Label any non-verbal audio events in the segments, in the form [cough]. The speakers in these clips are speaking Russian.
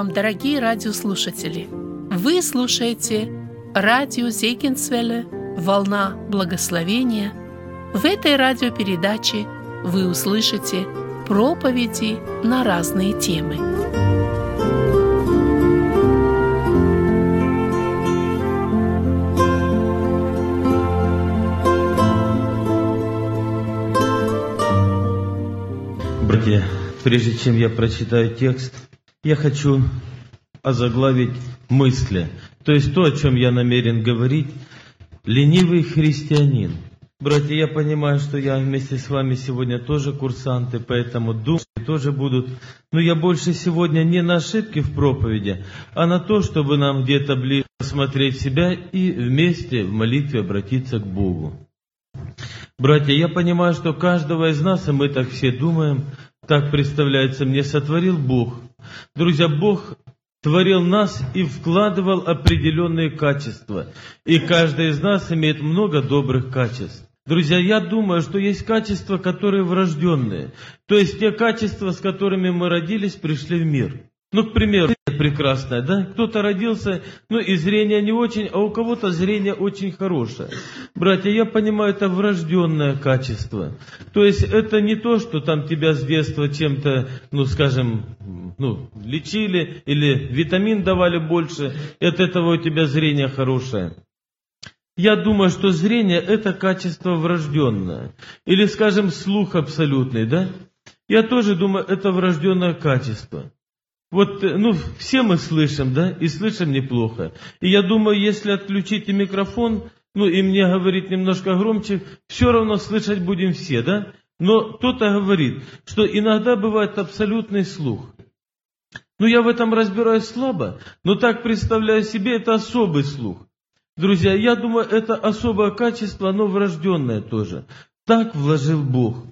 вам, дорогие радиослушатели! Вы слушаете радио Зейкинсвелле «Волна благословения». В этой радиопередаче вы услышите проповеди на разные темы. Братья, прежде чем я прочитаю текст, я хочу озаглавить мысли, то есть то, о чем я намерен говорить, ленивый христианин. Братья, я понимаю, что я вместе с вами сегодня тоже курсанты, поэтому думаю, тоже будут. Но я больше сегодня не на ошибки в проповеди, а на то, чтобы нам где-то ближе посмотреть себя и вместе в молитве обратиться к Богу. Братья, я понимаю, что каждого из нас, и мы так все думаем, так представляется мне, сотворил Бог. Друзья, Бог творил нас и вкладывал определенные качества. И каждый из нас имеет много добрых качеств. Друзья, я думаю, что есть качества, которые врожденные. То есть те качества, с которыми мы родились, пришли в мир. Ну, к примеру, прекрасное, да? Кто-то родился, ну, и зрение не очень, а у кого-то зрение очень хорошее. Братья, я понимаю, это врожденное качество. То есть это не то, что там тебя с детства чем-то, ну, скажем, ну, лечили или витамин давали больше, и от этого у тебя зрение хорошее. Я думаю, что зрение – это качество врожденное. Или, скажем, слух абсолютный, да? Я тоже думаю, это врожденное качество. Вот, э, ну, все мы слышим, да, и слышим неплохо. И я думаю, если отключите микрофон, ну, и мне говорить немножко громче, все равно слышать будем все, да? Но кто-то говорит, что иногда бывает абсолютный слух. Ну, я в этом разбираюсь слабо, но так представляю себе, это особый слух. Друзья, я думаю, это особое качество, оно врожденное тоже. Так вложил Бог.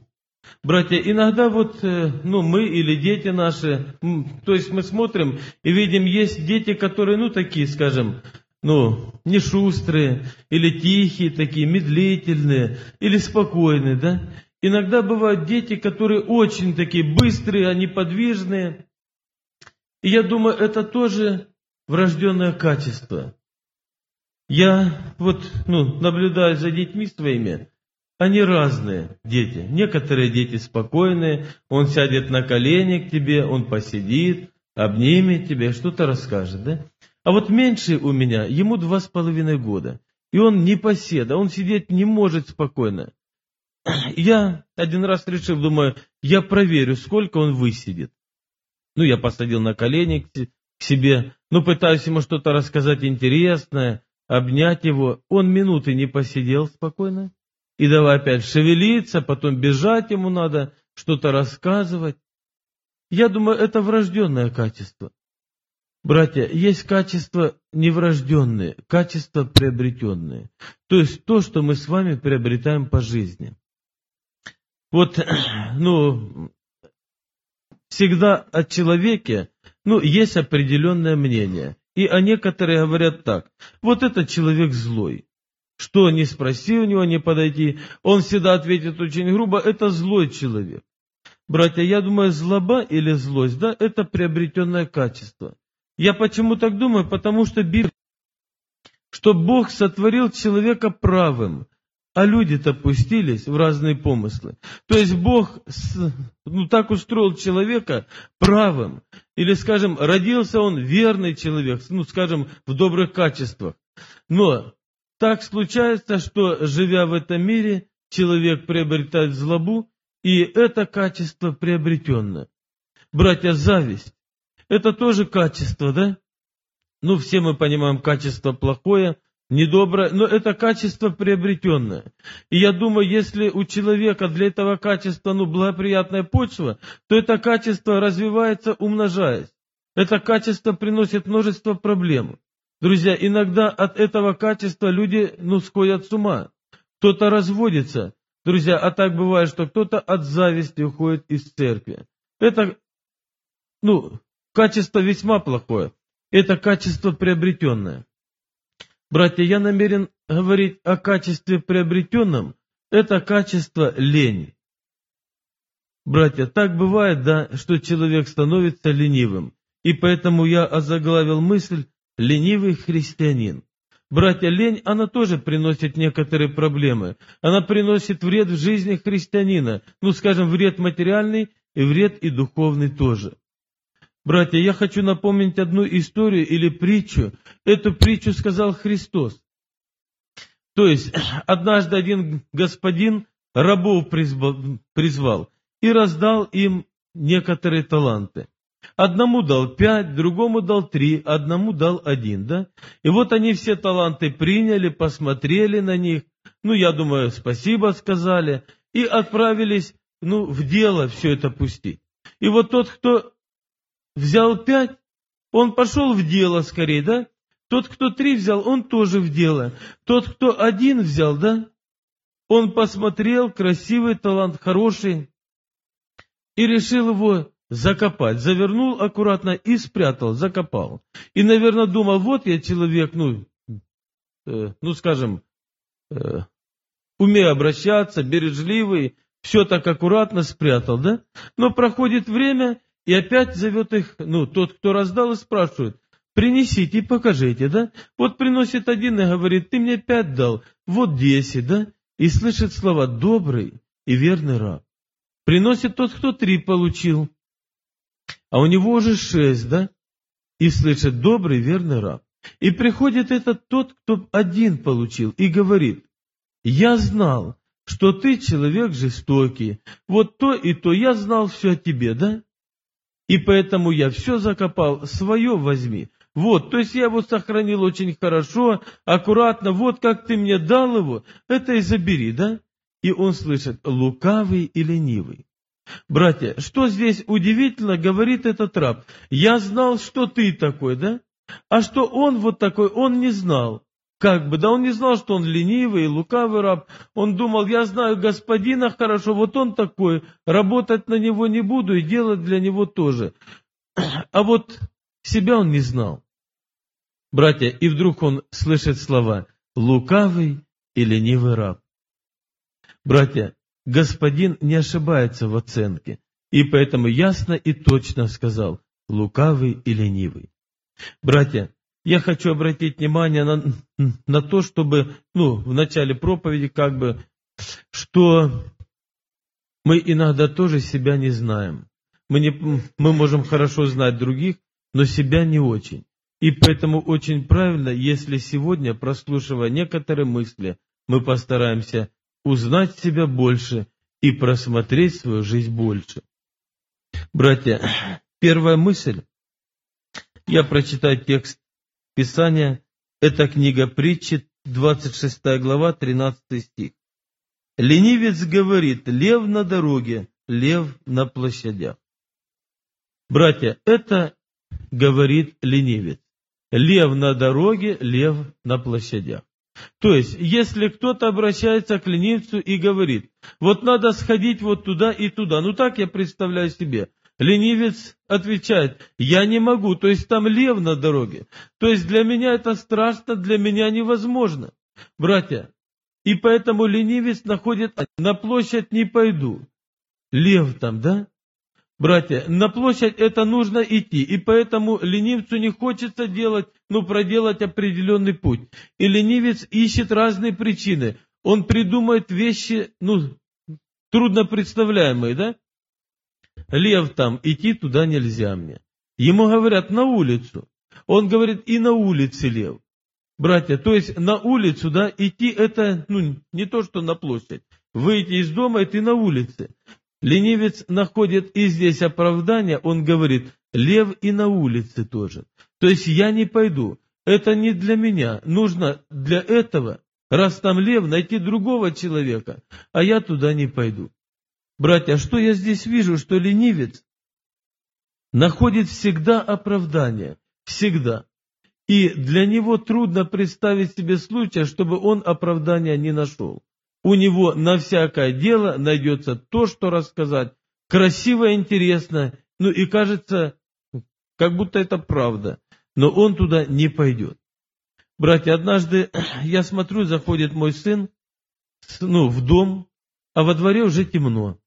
Братья, иногда вот, э, ну, мы или дети наши, то есть мы смотрим и видим, есть дети, которые, ну, такие, скажем, ну, не шустрые, или тихие такие, медлительные, или спокойные, да? Иногда бывают дети, которые очень такие быстрые, они подвижные. И я думаю, это тоже врожденное качество. Я вот, ну, наблюдаю за детьми своими, они разные дети. Некоторые дети спокойные, он сядет на колени к тебе, он посидит, обнимет тебя, что-то расскажет, да? А вот меньший у меня, ему два с половиной года. И он не поседа, он сидеть не может спокойно. [clears throat] Я один раз решил, думаю, я проверю, сколько он высидит. Ну, я посадил на колени к себе, ну, пытаюсь ему что-то рассказать интересное, обнять его. Он минуты не посидел спокойно. И давай опять шевелиться, потом бежать ему надо, что-то рассказывать. Я думаю, это врожденное качество. Братья, есть качества неврожденные, качества приобретенные. То есть то, что мы с вами приобретаем по жизни. Вот, [clears throat] ну, всегда о человеке, ну, есть определенное мнение. И а некоторые говорят так, вот этот человек злой. Что не спроси у него, не подойти, он всегда ответит очень грубо, это злой человек. Братья, я думаю, злоба или злость, да, это приобретенное качество. Я почему так думаю? Потому что Библия, что Бог сотворил человека правым, а люди-то пустились в разные помыслы. То есть Бог ну, так устроил человека правым. Или, скажем, родился он верный человек, ну, скажем, в добрых качествах. Но так случается, что, живя в этом мире, человек приобретает злобу, и это качество приобретенное. Братья, зависть. Это тоже качество, да? Ну, все мы понимаем, качество плохое, недоброе, но это качество приобретенное. И я думаю, если у человека для этого качества, ну, благоприятная почва, то это качество развивается, умножаясь. Это качество приносит множество проблем. Друзья, иногда от этого качества люди, ну, сходят с ума. Кто-то разводится. Друзья, а так бывает, что кто-то от зависти уходит из церкви. Это, ну, качество весьма плохое. Это качество приобретенное. Братья, я намерен говорить о качестве приобретенном. Это качество лень. Братья, так бывает, да, что человек становится ленивым. И поэтому я озаглавил мысль «ленивый христианин». Братья, лень, она тоже приносит некоторые проблемы. Она приносит вред в жизни христианина. Ну, скажем, вред материальный и вред и духовный тоже. Братья, я хочу напомнить одну историю или притчу. Эту притчу сказал Христос. То есть, [clears throat] однажды один господин рабов призвал и раздал им некоторые таланты. Одному дал пять, другому дал три, одному дал один, да? И вот они все таланты приняли, посмотрели на них, ну, я думаю, спасибо сказали, и отправились, ну, в дело все это пустить. И вот тот, кто взял пять, он пошел в дело скорее, да? Тот, кто три взял, он тоже в дело. Тот, кто один взял, да? Он посмотрел, красивый талант, хороший, и решил его закопать. Завернул аккуратно и спрятал, закопал. И, наверное, думал, вот я человек, ну, э, ну скажем, э, умею обращаться, бережливый, все так аккуратно спрятал, да? Но проходит время, и опять зовет их, ну, тот, кто раздал, и спрашивает, принесите и покажите, да? Вот приносит один и говорит, ты мне пять дал, вот десять, да? И слышит слова «добрый и верный раб». Приносит тот, кто три получил, а у него уже шесть, да? И слышит добрый, верный раб. И приходит этот тот, кто один получил, и говорит, я знал, что ты человек жестокий, вот то и то, я знал все о тебе, да? И поэтому я все закопал, свое возьми. Вот, то есть я его сохранил очень хорошо, аккуратно, вот как ты мне дал его, это и забери, да? И он слышит, лукавый и ленивый. Братья, что здесь удивительно, говорит этот раб. Я знал, что ты такой, да? А что он вот такой, он не знал. Как бы, да он не знал, что он ленивый и лукавый раб. Он думал, я знаю господина хорошо, вот он такой, работать на него не буду и делать для него тоже. [clears throat] А вот себя он не знал. Братья, и вдруг он слышит слова «лукавый и ленивый раб». Братья, Господин не ошибается в оценке, и поэтому ясно и точно сказал «лукавый и ленивый». Братья, я хочу обратить внимание на, на то, чтобы, ну, в начале проповеди как бы, что мы иногда тоже себя не знаем. Мы, не, мы можем хорошо знать других, но себя не очень. И поэтому очень правильно, если сегодня, прослушивая некоторые мысли, мы постараемся узнать себя больше и просмотреть свою жизнь больше. Братья, первая мысль, я прочитаю текст Писания, это книга притчи, 26 глава, 13 стих. Ленивец говорит, лев на дороге, лев на площадях. Братья, это говорит ленивец. Лев на дороге, лев на площадях. То есть, если кто-то обращается к ленивцу и говорит, вот надо сходить вот туда и туда, ну так я представляю себе. Ленивец отвечает, я не могу, то есть там лев на дороге. То есть для меня это страшно, для меня невозможно. Братья, и поэтому ленивец находит, на площадь не пойду. Лев там, да? Братья, на площадь это нужно идти, и поэтому ленивцу не хочется делать, ну, проделать определенный путь. И ленивец ищет разные причины. Он придумает вещи, ну, трудно представляемые, да? Лев там, идти туда нельзя мне. Ему говорят на улицу. Он говорит, и на улице лев. Братья, то есть на улицу, да, идти это, ну, не то, что на площадь. Выйти из дома, это на улице. Ленивец находит и здесь оправдание, он говорит, лев и на улице тоже. То есть я не пойду, это не для меня, нужно для этого, раз там лев, найти другого человека, а я туда не пойду. Братья, что я здесь вижу, что ленивец находит всегда оправдание, всегда. И для него трудно представить себе случай, чтобы он оправдания не нашел у него на всякое дело найдется то, что рассказать. Красиво, интересно, ну и кажется, как будто это правда. Но он туда не пойдет. Братья, однажды [clears throat] я смотрю, заходит мой сын, ну, в дом, а во дворе уже темно.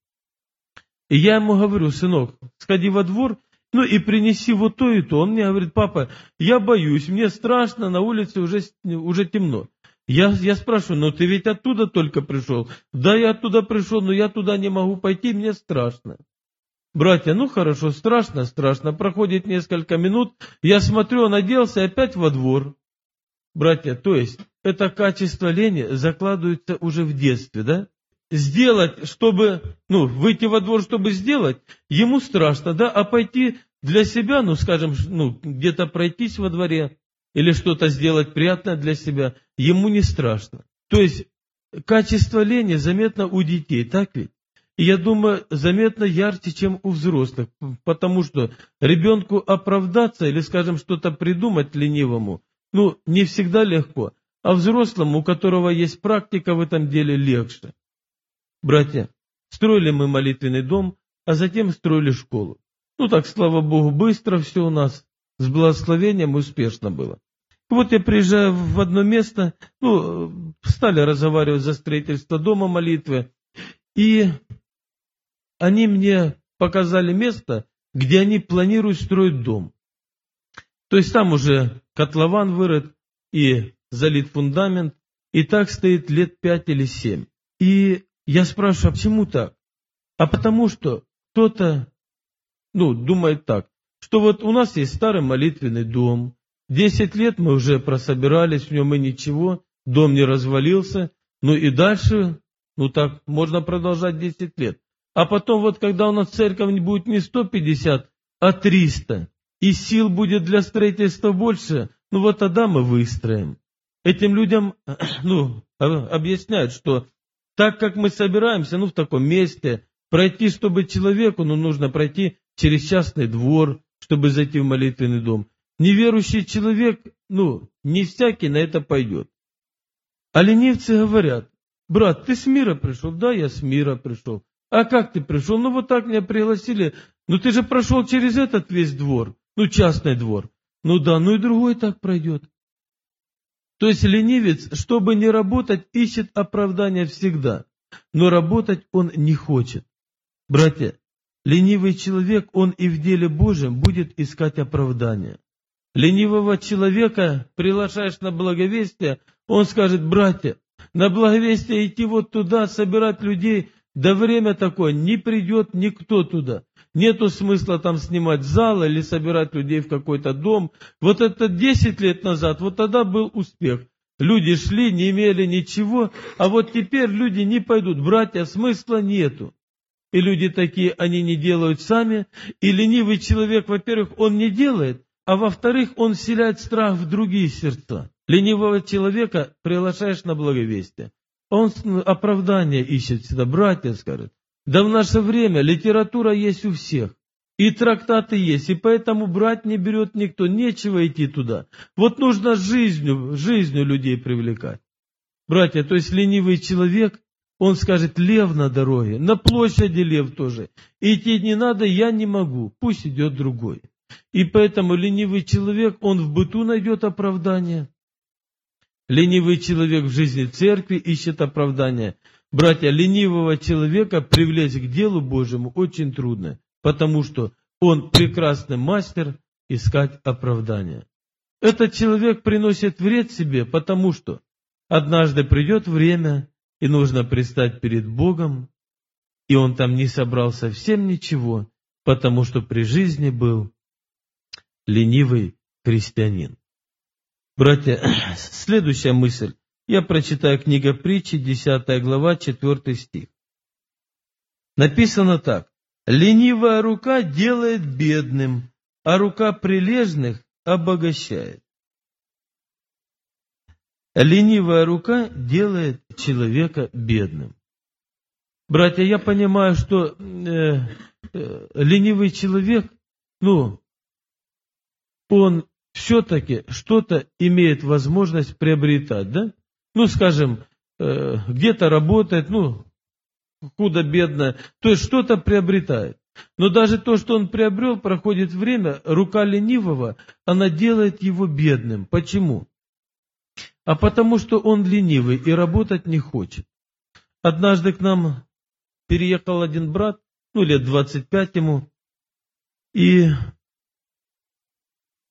И я ему говорю, сынок, сходи во двор Ну и принеси вот то и то. Он мне говорит, папа, я боюсь, мне страшно, на улице уже, уже темно. Я, я спрашиваю, ну ты ведь оттуда только пришел? Да, я оттуда пришел, но я туда не могу пойти, мне страшно. Братья, ну хорошо, страшно, страшно. Проходит несколько минут, я смотрю, он оделся опять во двор. Братья, то есть это качество лени закладывается уже в детстве, да? Сделать, чтобы, ну, выйти во двор, чтобы сделать, ему страшно, да? А пойти для себя, ну, скажем, ну, где-то пройтись во дворе или что-то сделать приятное для себя, ему не страшно. То есть качество лени заметно у детей, так ведь? И я думаю, заметно ярче, чем у взрослых, потому что ребенку оправдаться или, скажем, что-то придумать ленивому, ну, не всегда легко, а взрослому, у которого есть практика в этом деле, легче. Братья, строили мы молитвенный дом, а затем строили школу. Ну так, слава Богу, быстро все у нас, с благословением успешно было. Вот я приезжаю в одно место, ну, стали разговаривать за строительство дома молитвы, и они мне показали место, где они планируют строить дом. То есть там уже котлован вырыт и залит фундамент, и так стоит лет пять или семь. И я спрашиваю, а почему так? А потому что кто-то, ну, думает так, что вот у нас есть старый молитвенный дом, десять лет мы уже прособирались в нем и ничего, дом не развалился, ну и дальше, ну так, можно продолжать десять лет. А потом вот когда у нас церковь будет не 150, а 300, и сил будет для строительства больше, ну вот тогда мы выстроим. Этим людям, [clears throat] ну, объясняют, что так как мы собираемся, ну, в таком месте, пройти, чтобы человеку, ну, нужно пройти через частный двор, чтобы зайти в молитвенный дом. Неверующий человек, ну, не всякий на это пойдет. А ленивцы говорят, брат, ты с мира пришел? Да, я с мира пришел. А как ты пришел? Ну вот так меня пригласили. Ну ты же прошел через этот весь двор. Ну частный двор. Ну да, ну и другой так пройдет. То есть ленивец, чтобы не работать, ищет оправдания всегда. Но работать он не хочет. Братья, ленивый человек, он и в деле Божьем будет искать оправдания. Ленивого человека приглашаешь на благовестие, он скажет, братья, на благовестие идти вот туда, собирать людей, да время такое, не придет никто туда. Нету смысла там снимать зал или собирать людей в какой-то дом. Вот это 10 лет назад, вот тогда был успех. Люди шли, не имели ничего, а вот теперь люди не пойдут. Братья, смысла нету. И люди такие, они не делают сами. И ленивый человек, во-первых, он не делает, а во-вторых, он вселяет страх в другие сердца. Ленивого человека приглашаешь на благовестие. Он оправдание ищет всегда. Братья, скажет, да в наше время литература есть у всех. И трактаты есть, и поэтому брать не берет никто, нечего идти туда. Вот нужно жизнью, жизнью людей привлекать. Братья, то есть ленивый человек, он скажет, лев на дороге, на площади лев тоже. Идти не надо, я не могу, пусть идет другой. И поэтому ленивый человек, он в быту найдет оправдание, Ленивый человек в жизни церкви ищет оправдания. Братья, ленивого человека привлечь к делу Божьему очень трудно, потому что он прекрасный мастер искать оправдания. Этот человек приносит вред себе, потому что однажды придет время, и нужно предстать перед Богом, и он там не собрал совсем ничего, потому что при жизни был ленивый христианин. Братья, [clears throat] следующая мысль. Я прочитаю книга притчи, 10 глава, 4 стих. Написано так. Ленивая рука делает бедным, а рука прилежных обогащает. Ленивая рука делает человека бедным. Братья, я понимаю, что э, э, ленивый человек, ну, он все-таки что-то имеет возможность приобретать, да? Ну, скажем, э, где-то работает, ну, худо-бедно, то есть что-то приобретает. Но даже то, что он приобрел, проходит время, рука ленивого, она делает его бедным. Почему? А потому что он ленивый и работать не хочет. Однажды к нам переехал один брат, ну лет 25 ему, и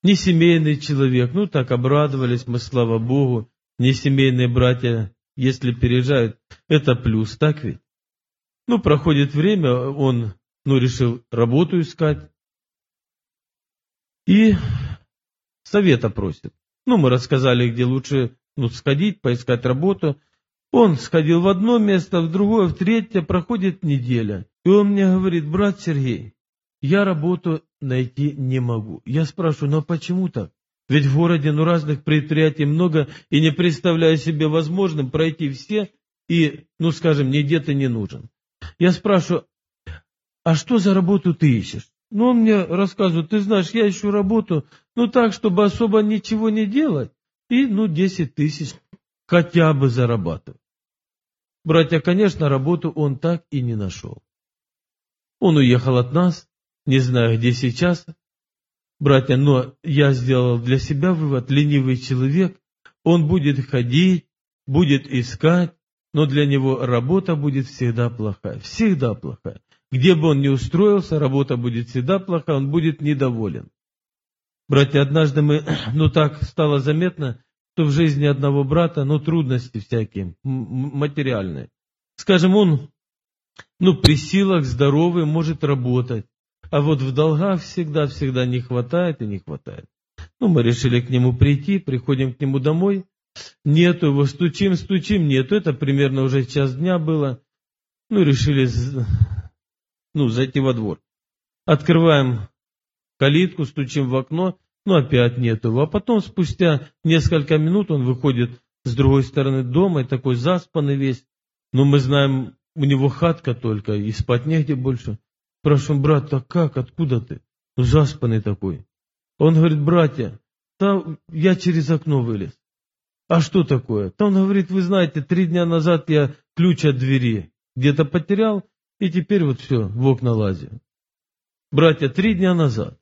не семейный человек. Ну, так обрадовались мы, слава Богу. Не семейные братья, если переезжают, это плюс, так ведь? Ну, проходит время, он, ну, решил работу искать. И совета просит. Ну, мы рассказали, где лучше ну, сходить, поискать работу. Он сходил в одно место, в другое, в третье, проходит неделя. И он мне говорит, брат Сергей, я работу найти не могу. Я спрашиваю, а почему так? Ведь в городе ну, разных предприятий много, и не представляю себе возможным пройти все, и, ну скажем, нигде ты не нужен. Я спрашиваю, а что за работу ты ищешь? Ну, он мне рассказывает, ты знаешь, я ищу работу, ну так, чтобы особо ничего не делать, и, ну, 10 тысяч хотя бы зарабатывать. Братья, конечно, работу он так и не нашел. Он уехал от нас, не знаю, где сейчас. Братья, но я сделал для себя вывод, ленивый человек, он будет ходить, будет искать, но для него работа будет всегда плохая, всегда плохая. Где бы он ни устроился, работа будет всегда плохая, он будет недоволен. Братья, однажды мы, [clears throat] ну так стало заметно, что в жизни одного брата, ну трудности всякие, материальные. Скажем, он, ну при силах, здоровый, может работать, а вот в долгах всегда-всегда не хватает и не хватает. Ну, мы решили к нему прийти, приходим к нему домой, нету его, стучим, стучим, нету, это примерно уже час дня было. Ну, решили, ну, зайти во двор. Открываем калитку, стучим в окно, ну, опять нету его. А потом, спустя несколько минут, он выходит с другой стороны дома, и такой заспанный весь. Но мы знаем, у него хатка только, и спать негде больше. Спрашиваем, брат, так как, откуда ты? Ну, заспанный такой. Он говорит, братья, там я через окно вылез. А что такое? Там говорит, вы знаете, три дня назад я ключ от двери где-то потерял, и теперь вот все, в окна лазю. Братья, три дня назад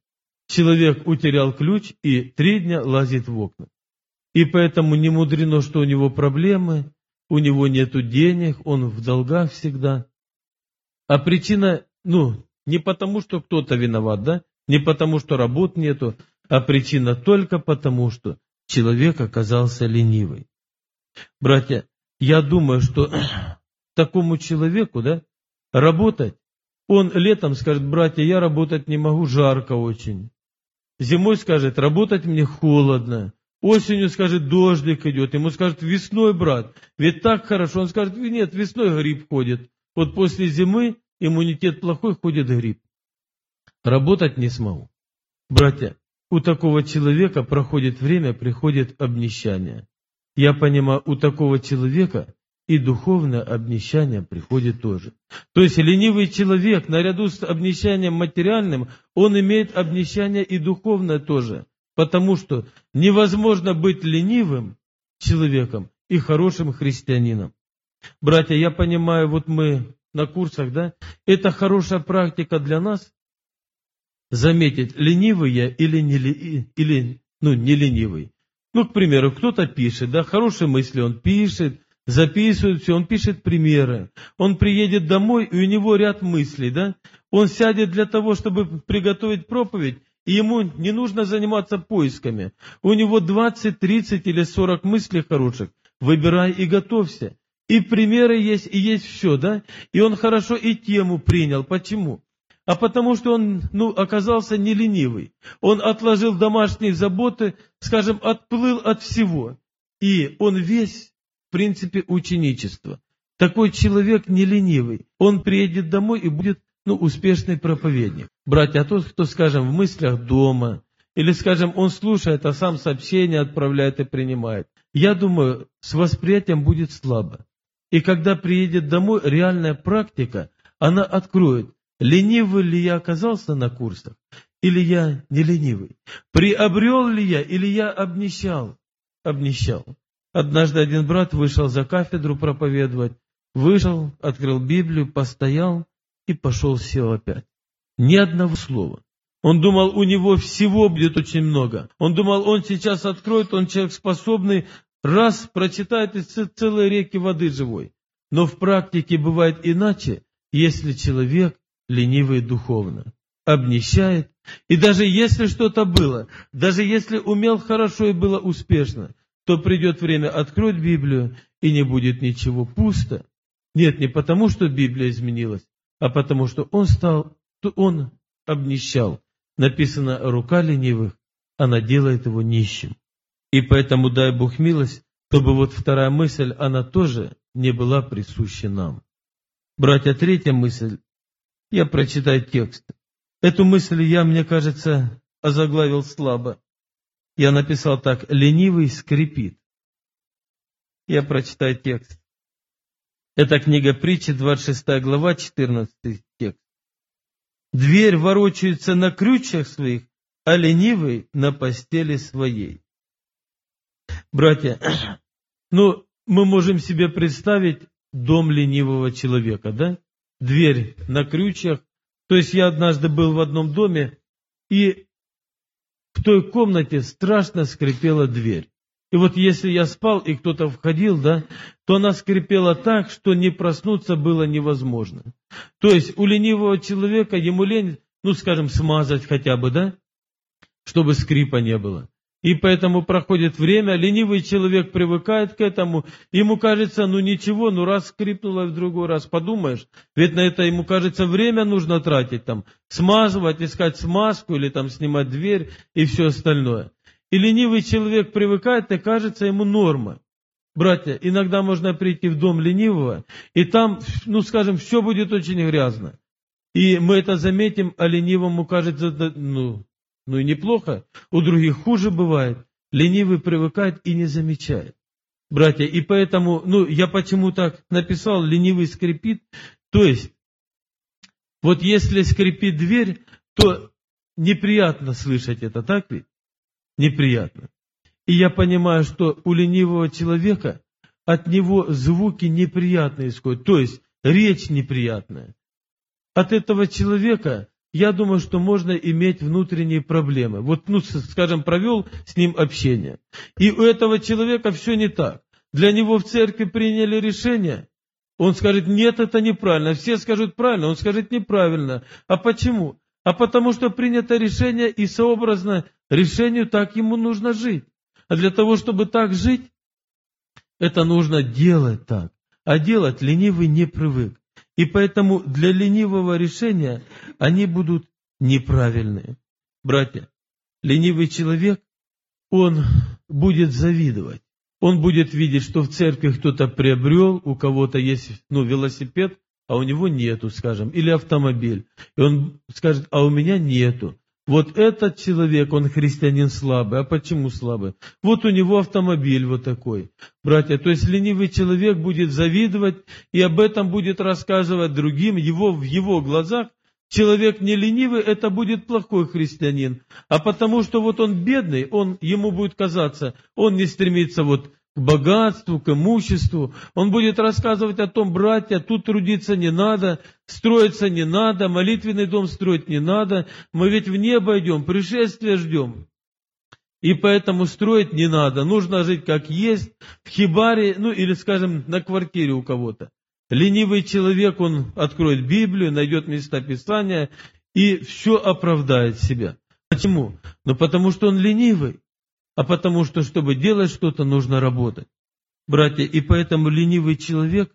человек утерял ключ и три дня лазит в окна. И поэтому не мудрено, что у него проблемы, у него нету денег, он в долгах всегда. А причина, ну, не потому, что кто-то виноват, да? Не потому, что работ нету, а причина только потому, что человек оказался ленивый. Братья, я думаю, что [clears throat] такому человеку, да, работать, он летом скажет, братья, я работать не могу, жарко очень. Зимой скажет, работать мне холодно. Осенью скажет, дождик идет. Ему скажет, весной, брат, ведь так хорошо. Он скажет, нет, весной гриб ходит. Вот после зимы иммунитет плохой, ходит грипп. Работать не смогу. Братья, у такого человека проходит время, приходит обнищание. Я понимаю, у такого человека и духовное обнищание приходит тоже. То есть ленивый человек, наряду с обнищанием материальным, он имеет обнищание и духовное тоже. Потому что невозможно быть ленивым человеком и хорошим христианином. Братья, я понимаю, вот мы на курсах, да, это хорошая практика для нас, заметить, ленивый я или не, или, ну, не ленивый. Ну, к примеру, кто-то пишет, да, хорошие мысли он пишет, записывает все, он пишет примеры. Он приедет домой, и у него ряд мыслей, да. Он сядет для того, чтобы приготовить проповедь, и ему не нужно заниматься поисками. У него 20, 30 или 40 мыслей хороших. Выбирай и готовься. И примеры есть, и есть все, да? И он хорошо и тему принял. Почему? А потому что он, ну, оказался не ленивый. Он отложил домашние заботы, скажем, отплыл от всего. И он весь, в принципе, ученичество. Такой человек не ленивый. Он приедет домой и будет, ну, успешный проповедник. Братья, а тот, кто, скажем, в мыслях дома, или, скажем, он слушает, а сам сообщение отправляет и принимает. Я думаю, с восприятием будет слабо. И когда приедет домой, реальная практика, она откроет, ленивый ли я оказался на курсах, или я не ленивый. Приобрел ли я, или я обнищал? Обнищал. Однажды один брат вышел за кафедру проповедовать, вышел, открыл Библию, постоял и пошел сел опять. Ни одного слова. Он думал, у него всего будет очень много. Он думал, он сейчас откроет, он человек способный раз прочитает из целой реки воды живой. Но в практике бывает иначе, если человек ленивый духовно. обнищает. И даже если что-то было, даже если умел хорошо и было успешно, то придет время откроет Библию, и не будет ничего пусто. Нет, не потому, что Библия изменилась, а потому, что он стал, он обнищал. Написано, рука ленивых, она делает его нищим. И поэтому дай Бог милость, чтобы вот вторая мысль, она тоже не была присуща нам. Братья, третья мысль, я прочитаю текст. Эту мысль я, мне кажется, озаглавил слабо. Я написал так, ленивый скрипит. Я прочитаю текст. Это книга притчи, 26 глава, 14 текст. Дверь ворочается на крючьях своих, а ленивый на постели своей. Братья, [clears throat] ну, мы можем себе представить дом ленивого человека, да? Дверь на крючьях. То есть я однажды был в одном доме, и в той комнате страшно скрипела дверь. И вот если я спал, и кто-то входил, да, то она скрипела так, что не проснуться было невозможно. То есть у ленивого человека ему лень, ну скажем, смазать хотя бы, да, чтобы скрипа не было. И поэтому проходит время, ленивый человек привыкает к этому, ему кажется, ну ничего, ну раз скрипнуло в другой раз, подумаешь, ведь на это ему кажется время нужно тратить, там, смазывать, искать смазку или там снимать дверь и все остальное. И ленивый человек привыкает, и кажется ему норма. Братья, иногда можно прийти в дом ленивого, и там, ну скажем, все будет очень грязно. И мы это заметим, а ленивому кажется, ну, ну и неплохо. У других хуже бывает. Ленивый привыкает и не замечает. Братья, и поэтому, ну, я почему так написал, ленивый скрипит. То есть, вот если скрипит дверь, то неприятно слышать это, так ведь? Неприятно. И я понимаю, что у ленивого человека от него звуки неприятные исходят, то есть речь неприятная. От этого человека я думаю, что можно иметь внутренние проблемы. Вот, ну, скажем, провел с ним общение. И у этого человека все не так. Для него в церкви приняли решение. Он скажет, нет, это неправильно. Все скажут правильно, он скажет неправильно. А почему? А потому что принято решение и сообразно решению так ему нужно жить. А для того, чтобы так жить, это нужно делать так. А делать ленивый не привык. И поэтому для ленивого решения они будут неправильные. Братья, ленивый человек, он будет завидовать. Он будет видеть, что в церкви кто-то приобрел, у кого-то есть ну, велосипед, а у него нету, скажем, или автомобиль. И он скажет, а у меня нету. Вот этот человек, он христианин слабый. А почему слабый? Вот у него автомобиль вот такой. Братья, то есть ленивый человек будет завидовать и об этом будет рассказывать другим. Его, в его глазах человек не ленивый, это будет плохой христианин. А потому что вот он бедный, он, ему будет казаться, он не стремится вот богатству, к имуществу. Он будет рассказывать о том, братья, тут трудиться не надо, строиться не надо, молитвенный дом строить не надо. Мы ведь в небо идем, пришествие ждем. И поэтому строить не надо. Нужно жить как есть, в хибаре, ну или, скажем, на квартире у кого-то. Ленивый человек, он откроет Библию, найдет места Писания и все оправдает себя. Почему? Ну потому что он ленивый а потому что, чтобы делать что-то, нужно работать. Братья, и поэтому ленивый человек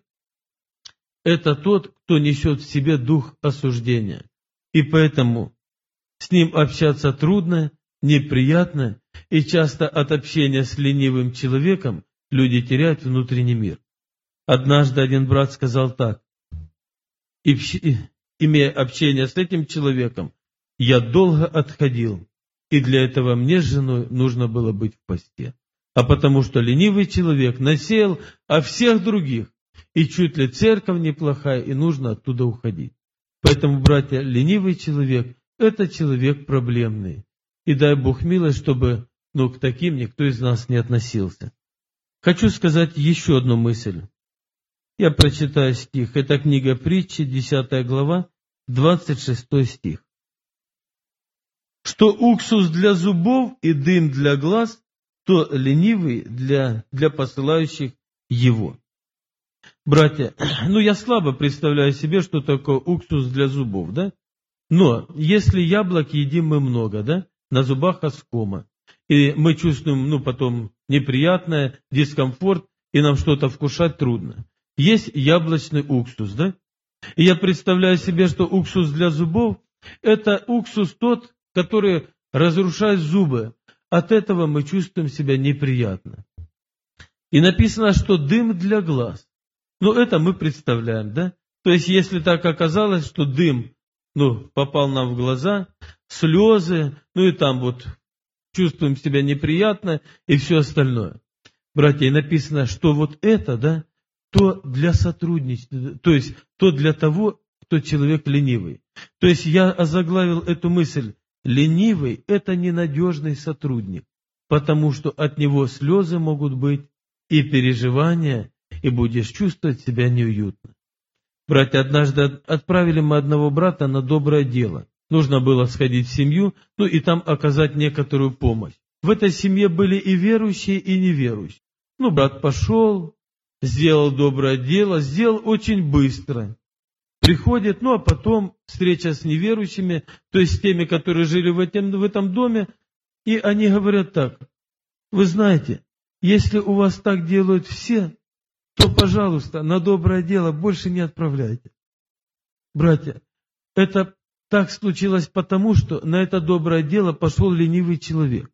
– это тот, кто несет в себе дух осуждения. И поэтому с ним общаться трудно, неприятно, и часто от общения с ленивым человеком люди теряют внутренний мир. Однажды один брат сказал так, имея общение с этим человеком, я долго отходил, и для этого мне с женой нужно было быть в посте. А потому что ленивый человек насеял о всех других, и чуть ли церковь неплохая, и нужно оттуда уходить. Поэтому, братья, ленивый человек – это человек проблемный. И дай Бог милость, чтобы ну, к таким никто из нас не относился. Хочу сказать еще одну мысль. Я прочитаю стих. Это книга притчи, 10 глава, 26 стих что уксус для зубов и дым для глаз, то ленивый для, для посылающих его. Братья, [clears throat] ну я слабо представляю себе, что такое уксус для зубов, да? Но если яблок едим мы много, да, на зубах оскома, и мы чувствуем, ну, потом неприятное, дискомфорт, и нам что-то вкушать трудно. Есть яблочный уксус, да? И я представляю себе, что уксус для зубов – это уксус тот, который разрушает зубы. От этого мы чувствуем себя неприятно. И написано, что дым для глаз. Ну, это мы представляем, да? То есть, если так оказалось, что дым, ну, попал нам в глаза, слезы, ну и там вот чувствуем себя неприятно и все остальное. Братья, и написано, что вот это, да, то для сотрудничества, то есть то для того, кто человек ленивый. То есть я озаглавил эту мысль. Ленивый – это ненадежный сотрудник, потому что от него слезы могут быть и переживания, и будешь чувствовать себя неуютно. Братья, однажды отправили мы одного брата на доброе дело. Нужно было сходить в семью, ну и там оказать некоторую помощь. В этой семье были и верующие, и неверующие. Ну, брат пошел, сделал доброе дело, сделал очень быстро. Приходит, ну а потом встреча с неверующими, то есть с теми, которые жили в этом, в этом доме, и они говорят так, вы знаете, если у вас так делают все, то, пожалуйста, на доброе дело больше не отправляйте. Братья, это так случилось потому, что на это доброе дело пошел ленивый человек.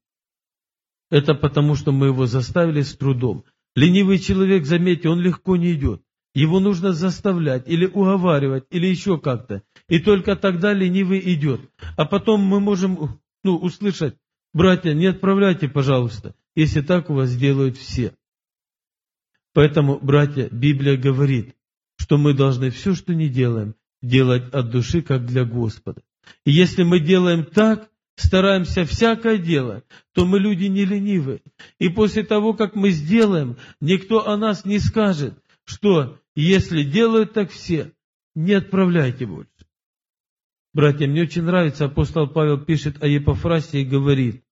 Это потому, что мы его заставили с трудом. Ленивый человек, заметьте, он легко не идет. Его нужно заставлять или уговаривать, или еще как-то. И только тогда ленивый идет. А потом мы можем ну, услышать, братья, не отправляйте, пожалуйста, если так у вас делают все. Поэтому, братья, Библия говорит, что мы должны все, что не делаем, делать от души, как для Господа. И если мы делаем так, стараемся всякое дело, то мы люди не ленивы. И после того, как мы сделаем, никто о нас не скажет, что если делают так все, не отправляйте больше. Братья, мне очень нравится, апостол Павел пишет о Епофрасе и говорит,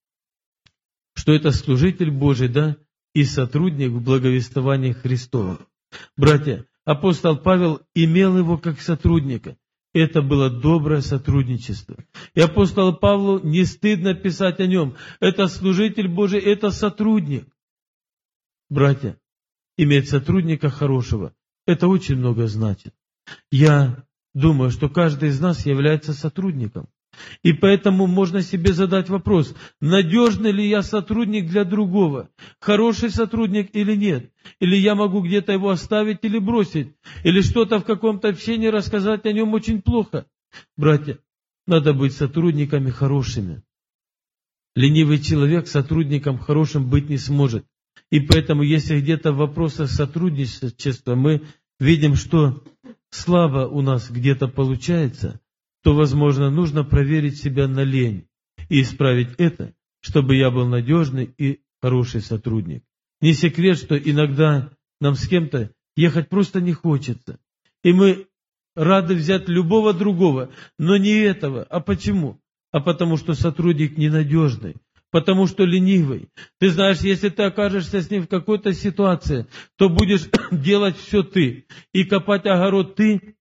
что это служитель Божий, да, и сотрудник в благовествовании Христова. Братья, апостол Павел имел его как сотрудника. Это было доброе сотрудничество. И апостолу Павлу не стыдно писать о нем. Это служитель Божий, это сотрудник. Братья, иметь сотрудника хорошего, это очень много значит. Я думаю, что каждый из нас является сотрудником. И поэтому можно себе задать вопрос, надежный ли я сотрудник для другого, хороший сотрудник или нет, или я могу где-то его оставить или бросить, или что-то в каком-то общении рассказать о нем очень плохо. Братья, надо быть сотрудниками хорошими. Ленивый человек сотрудником хорошим быть не сможет. И поэтому, если где-то в вопросах сотрудничества мы видим, что слабо у нас где-то получается, то, возможно, нужно проверить себя на лень и исправить это, чтобы я был надежный и хороший сотрудник. Не секрет, что иногда нам с кем-то ехать просто не хочется. И мы рады взять любого другого, но не этого. А почему? А потому что сотрудник ненадежный, потому что ленивый. Ты знаешь, если ты окажешься с ним в какой-то ситуации, то будешь [coughs] делать все ты. И копать огород ты,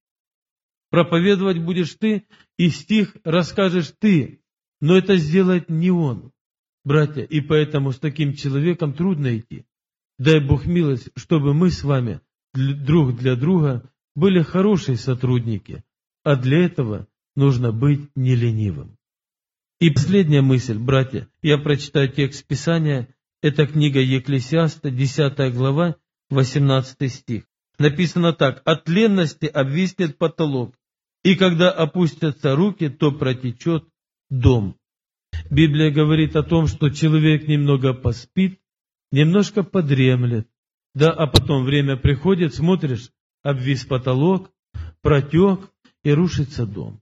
Проповедовать будешь ты, и стих расскажешь ты, но это сделает не он, братья, и поэтому с таким человеком трудно идти. Дай Бог милость, чтобы мы с вами друг для друга были хорошие сотрудники, а для этого нужно быть не ленивым. И последняя мысль, братья, я прочитаю текст Писания, это книга Екклесиаста, 10 глава, 18 стих. Написано так, от тленности обвиснет потолок, и когда опустятся руки, то протечет дом. Библия говорит о том, что человек немного поспит, немножко подремлет, да, а потом время приходит, смотришь, обвис потолок, протек и рушится дом.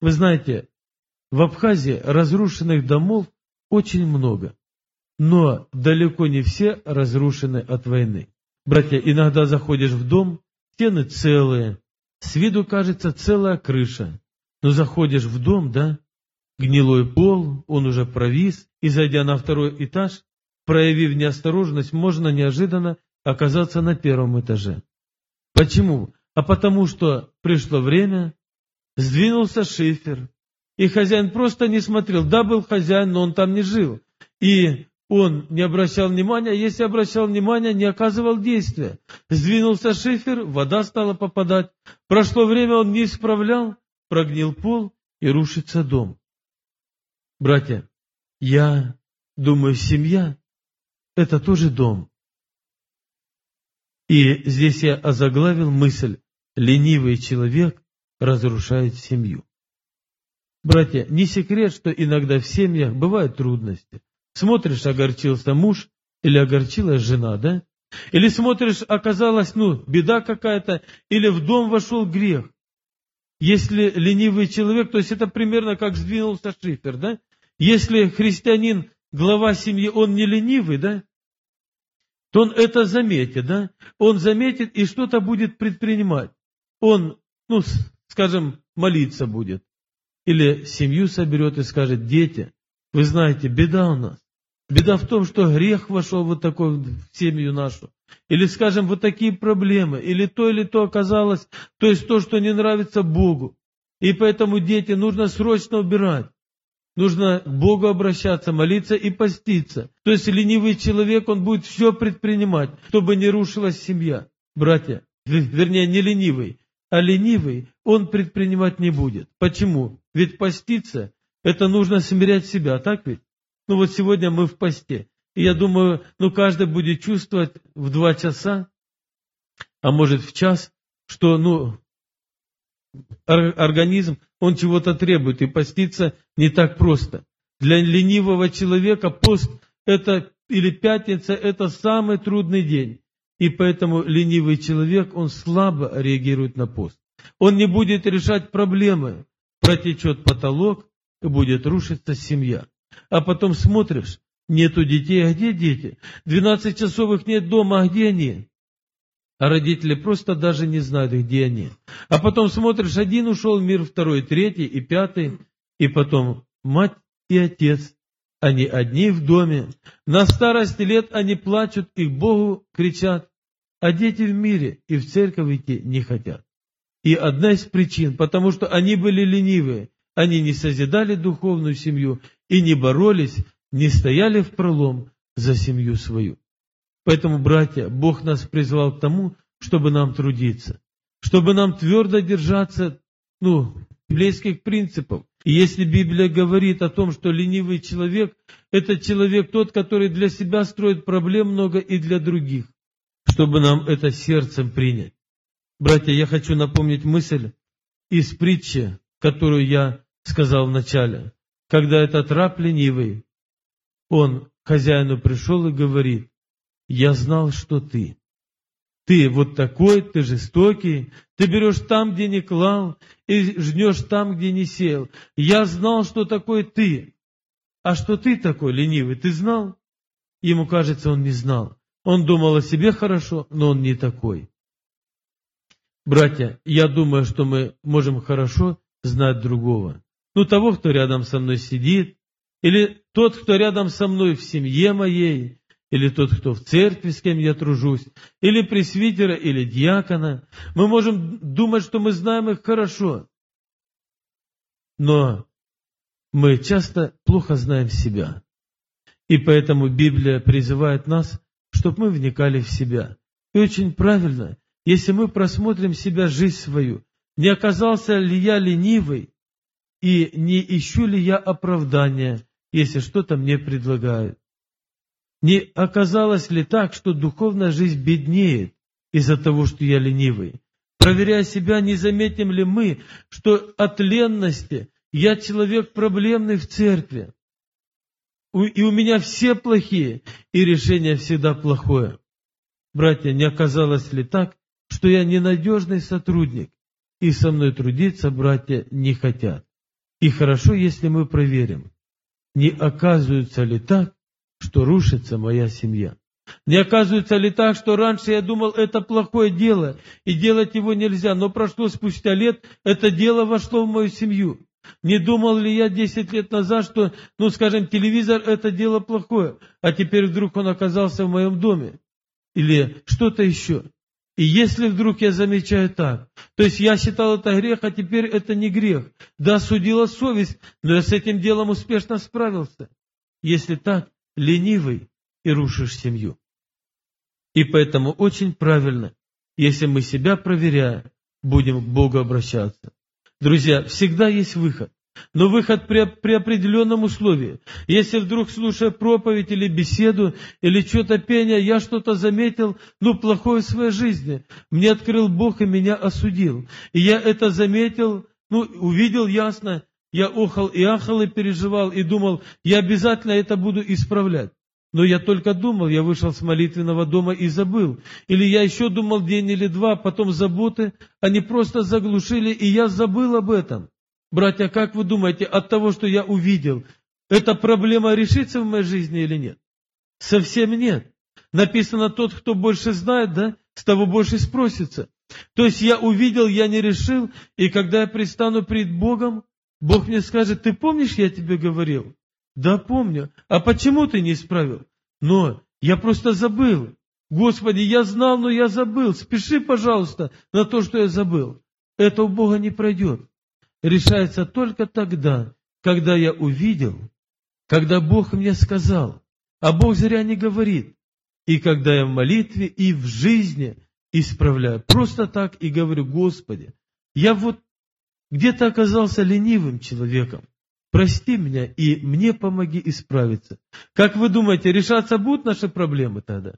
Вы знаете, в Абхазии разрушенных домов очень много, но далеко не все разрушены от войны. Братья, иногда заходишь в дом, стены целые, с виду кажется целая крыша, но заходишь в дом, да, гнилой пол, он уже провис, и зайдя на второй этаж, проявив неосторожность, можно неожиданно оказаться на первом этаже. Почему? А потому что пришло время, сдвинулся шифер, И хозяин просто не смотрел. Да, был хозяин, но он там не жил. И он не обращал внимания, а если обращал внимание, не оказывал действия. Сдвинулся шифер, вода стала попадать. Прошло время, он не исправлял, прогнил пол и рушится дом. Братья, я думаю, семья – это тоже дом. И здесь я озаглавил мысль «ленивый человек разрушает семью». Братья, не секрет, что иногда в семьях бывают трудности. Смотришь, огорчился муж или огорчилась жена, да? Или смотришь, оказалось, ну, беда какая-то, или в дом вошел грех. Если ленивый человек, то есть это примерно как сдвинулся шифер, да? Если христианин, глава семьи, он не ленивый, да? То он это заметит, да? Он заметит и что-то будет предпринимать. Он, ну, скажем, молиться будет. Или семью соберет и скажет, дети, вы знаете, беда у нас. Беда в том, что грех вошел вот такой в семью нашу. Или, скажем, вот такие проблемы. Или то, или то оказалось, то есть то, что не нравится Богу. И поэтому, дети, нужно срочно убирать. Нужно к Богу обращаться, молиться и поститься. То есть ленивый человек, он будет все предпринимать, чтобы не рушилась семья. Братья, вернее, не ленивый, а ленивый он предпринимать не будет. Почему? Ведь поститься это нужно смирять себя, так ведь? Ну вот сегодня мы в посте. И я думаю, ну каждый будет чувствовать в два часа, а может в час, что ну организм, он чего-то требует, и поститься не так просто. Для ленивого человека пост это или пятница это самый трудный день. И поэтому ленивый человек, он слабо реагирует на пост. Он не будет решать проблемы. Протечет потолок, и будет рушиться семья. А потом смотришь, нету детей, а где дети? Двенадцать часов их нет дома, а где они? А родители просто даже не знают, где они. А потом смотришь, один ушел в мир, второй, третий и пятый, и потом мать и отец. Они одни в доме. На старости лет они плачут и к Богу кричат, а дети в мире и в церковь идти не хотят. И одна из причин, потому что они были ленивые, они не созидали духовную семью и не боролись, не стояли в пролом за семью свою. Поэтому, братья, Бог нас призвал к тому, чтобы нам трудиться, чтобы нам твердо держаться, ну, библейских принципов. И если Библия говорит о том, что ленивый человек – это человек тот, который для себя строит проблем много и для других, чтобы нам это сердцем принять. Братья, я хочу напомнить мысль из притчи, которую я сказал вначале. Когда этот раб ленивый, он к хозяину пришел и говорит, я знал, что ты. Ты вот такой, ты жестокий, ты берешь там, где не клал, и жнешь там, где не сел. Я знал, что такой ты. А что ты такой ленивый, ты знал? Ему кажется, он не знал. Он думал о себе хорошо, но он не такой. Братья, я думаю, что мы можем хорошо знать другого. Ну, того, кто рядом со мной сидит, или тот, кто рядом со мной в семье моей, или тот, кто в церкви, с кем я тружусь, или пресвитера, или диакона. Мы можем думать, что мы знаем их хорошо. Но мы часто плохо знаем себя. И поэтому Библия призывает нас, чтобы мы вникали в себя. И очень правильно, если мы просмотрим себя, жизнь свою, не оказался ли я ленивый, и не ищу ли я оправдания, если что-то мне предлагают. Не оказалось ли так, что духовная жизнь беднеет из-за того, что я ленивый? Проверяя себя, не заметим ли мы, что от ленности я человек проблемный в церкви, и у меня все плохие, и решение всегда плохое. Братья, не оказалось ли так, что я ненадежный сотрудник, и со мной трудиться братья не хотят? И хорошо, если мы проверим, не оказывается ли так, что рушится моя семья. Не оказывается ли так, что раньше я думал, это плохое дело, и делать его нельзя, но прошло спустя лет, это дело вошло в мою семью. Не думал ли я 10 лет назад, что, ну скажем, телевизор это дело плохое, а теперь вдруг он оказался в моем доме? Или что-то еще? И если вдруг я замечаю так, то есть я считал это грех, а теперь это не грех. Да, судила совесть, но я с этим делом успешно справился. Если так, ленивый и рушишь семью. И поэтому очень правильно, если мы себя проверяя, будем к Богу обращаться. Друзья, всегда есть выход. Но выход при, при определенном условии. Если вдруг, слушая проповедь или беседу, или что-то пение, я что-то заметил, ну, плохое в своей жизни, мне открыл Бог и меня осудил. И я это заметил, ну, увидел ясно, я охал и ахал и переживал, и думал, я обязательно это буду исправлять. Но я только думал, я вышел с молитвенного дома и забыл. Или я еще думал день или два, потом заботы, они просто заглушили, и я забыл об этом. Братья, как вы думаете, от того, что я увидел, эта проблема решится в моей жизни или нет? Совсем нет. Написано, тот, кто больше знает, да, с того больше спросится. То есть я увидел, я не решил, и когда я предстану перед Богом, Бог мне скажет, ты помнишь, я тебе говорил? Да, помню. А почему ты не исправил? Но я просто забыл. Господи, я знал, но я забыл. Спеши, пожалуйста, на то, что я забыл. Это у Бога не пройдет решается только тогда, когда я увидел, когда Бог мне сказал, а Бог зря не говорит, и когда я в молитве и в жизни исправляю. Просто так и говорю, Господи, я вот где-то оказался ленивым человеком. Прости меня и мне помоги исправиться. Как вы думаете, решаться будут наши проблемы тогда?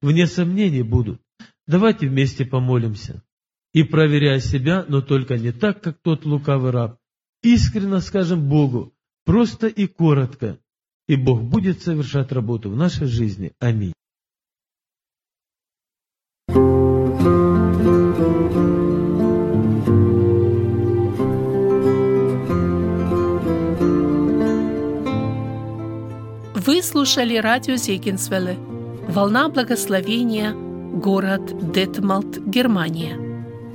Вне сомнений будут. Давайте вместе помолимся и проверяя себя, но только не так, как тот лукавый раб. Искренно скажем Богу, просто и коротко, и Бог будет совершать работу в нашей жизни. Аминь. Вы слушали радио Зегенсвелле «Волна благословения», город Детмалт, Германия.